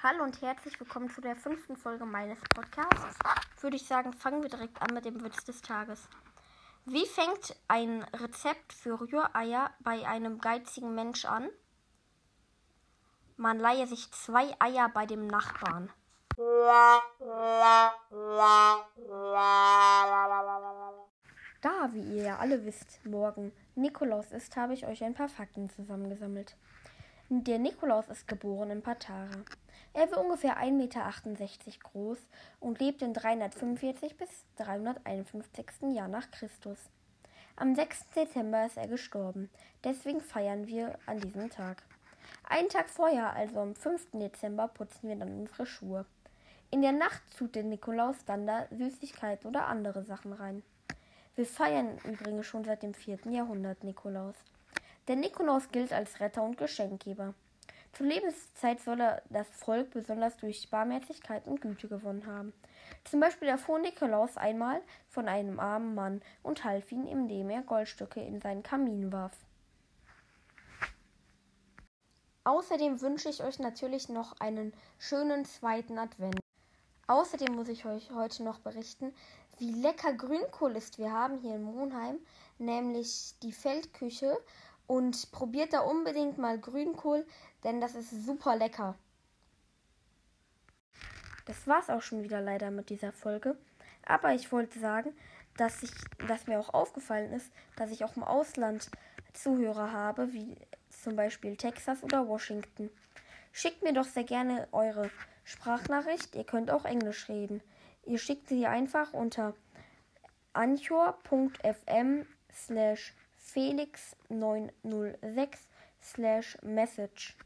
Hallo und herzlich willkommen zu der fünften Folge meines Podcasts. Würde ich sagen, fangen wir direkt an mit dem Witz des Tages. Wie fängt ein Rezept für Rühreier bei einem geizigen Mensch an? Man leihe sich zwei Eier bei dem Nachbarn. Da, wie ihr ja alle wisst, morgen Nikolaus ist, habe ich euch ein paar Fakten zusammengesammelt. Der Nikolaus ist geboren in Patara. Er war ungefähr 1,68 Meter groß und lebt im 345 bis 351. Jahr nach Christus. Am 6. Dezember ist er gestorben, deswegen feiern wir an diesem Tag. Einen Tag vorher, also am 5. Dezember, putzen wir dann unsere Schuhe. In der Nacht tut der Nikolaus dann da Süßigkeiten oder andere Sachen rein. Wir feiern übrigens schon seit dem 4. Jahrhundert Nikolaus. Der Nikolaus gilt als Retter und Geschenkgeber. Zur Lebenszeit soll er das Volk besonders durch Barmherzigkeit und Güte gewonnen haben. Zum Beispiel erfuhr Nikolaus einmal von einem armen Mann und half ihm, indem er Goldstücke in seinen Kamin warf. Außerdem wünsche ich euch natürlich noch einen schönen zweiten Advent. Außerdem muss ich euch heute noch berichten, wie lecker Grünkohl ist. Wir haben hier in Monheim nämlich die Feldküche und probiert da unbedingt mal Grünkohl, denn das ist super lecker. Das war's auch schon wieder leider mit dieser Folge. Aber ich wollte sagen, dass, ich, dass mir auch aufgefallen ist, dass ich auch im Ausland Zuhörer habe, wie zum Beispiel Texas oder Washington. Schickt mir doch sehr gerne eure Sprachnachricht. Ihr könnt auch Englisch reden. Ihr schickt sie einfach unter anchor.fm slash felix906 slash message.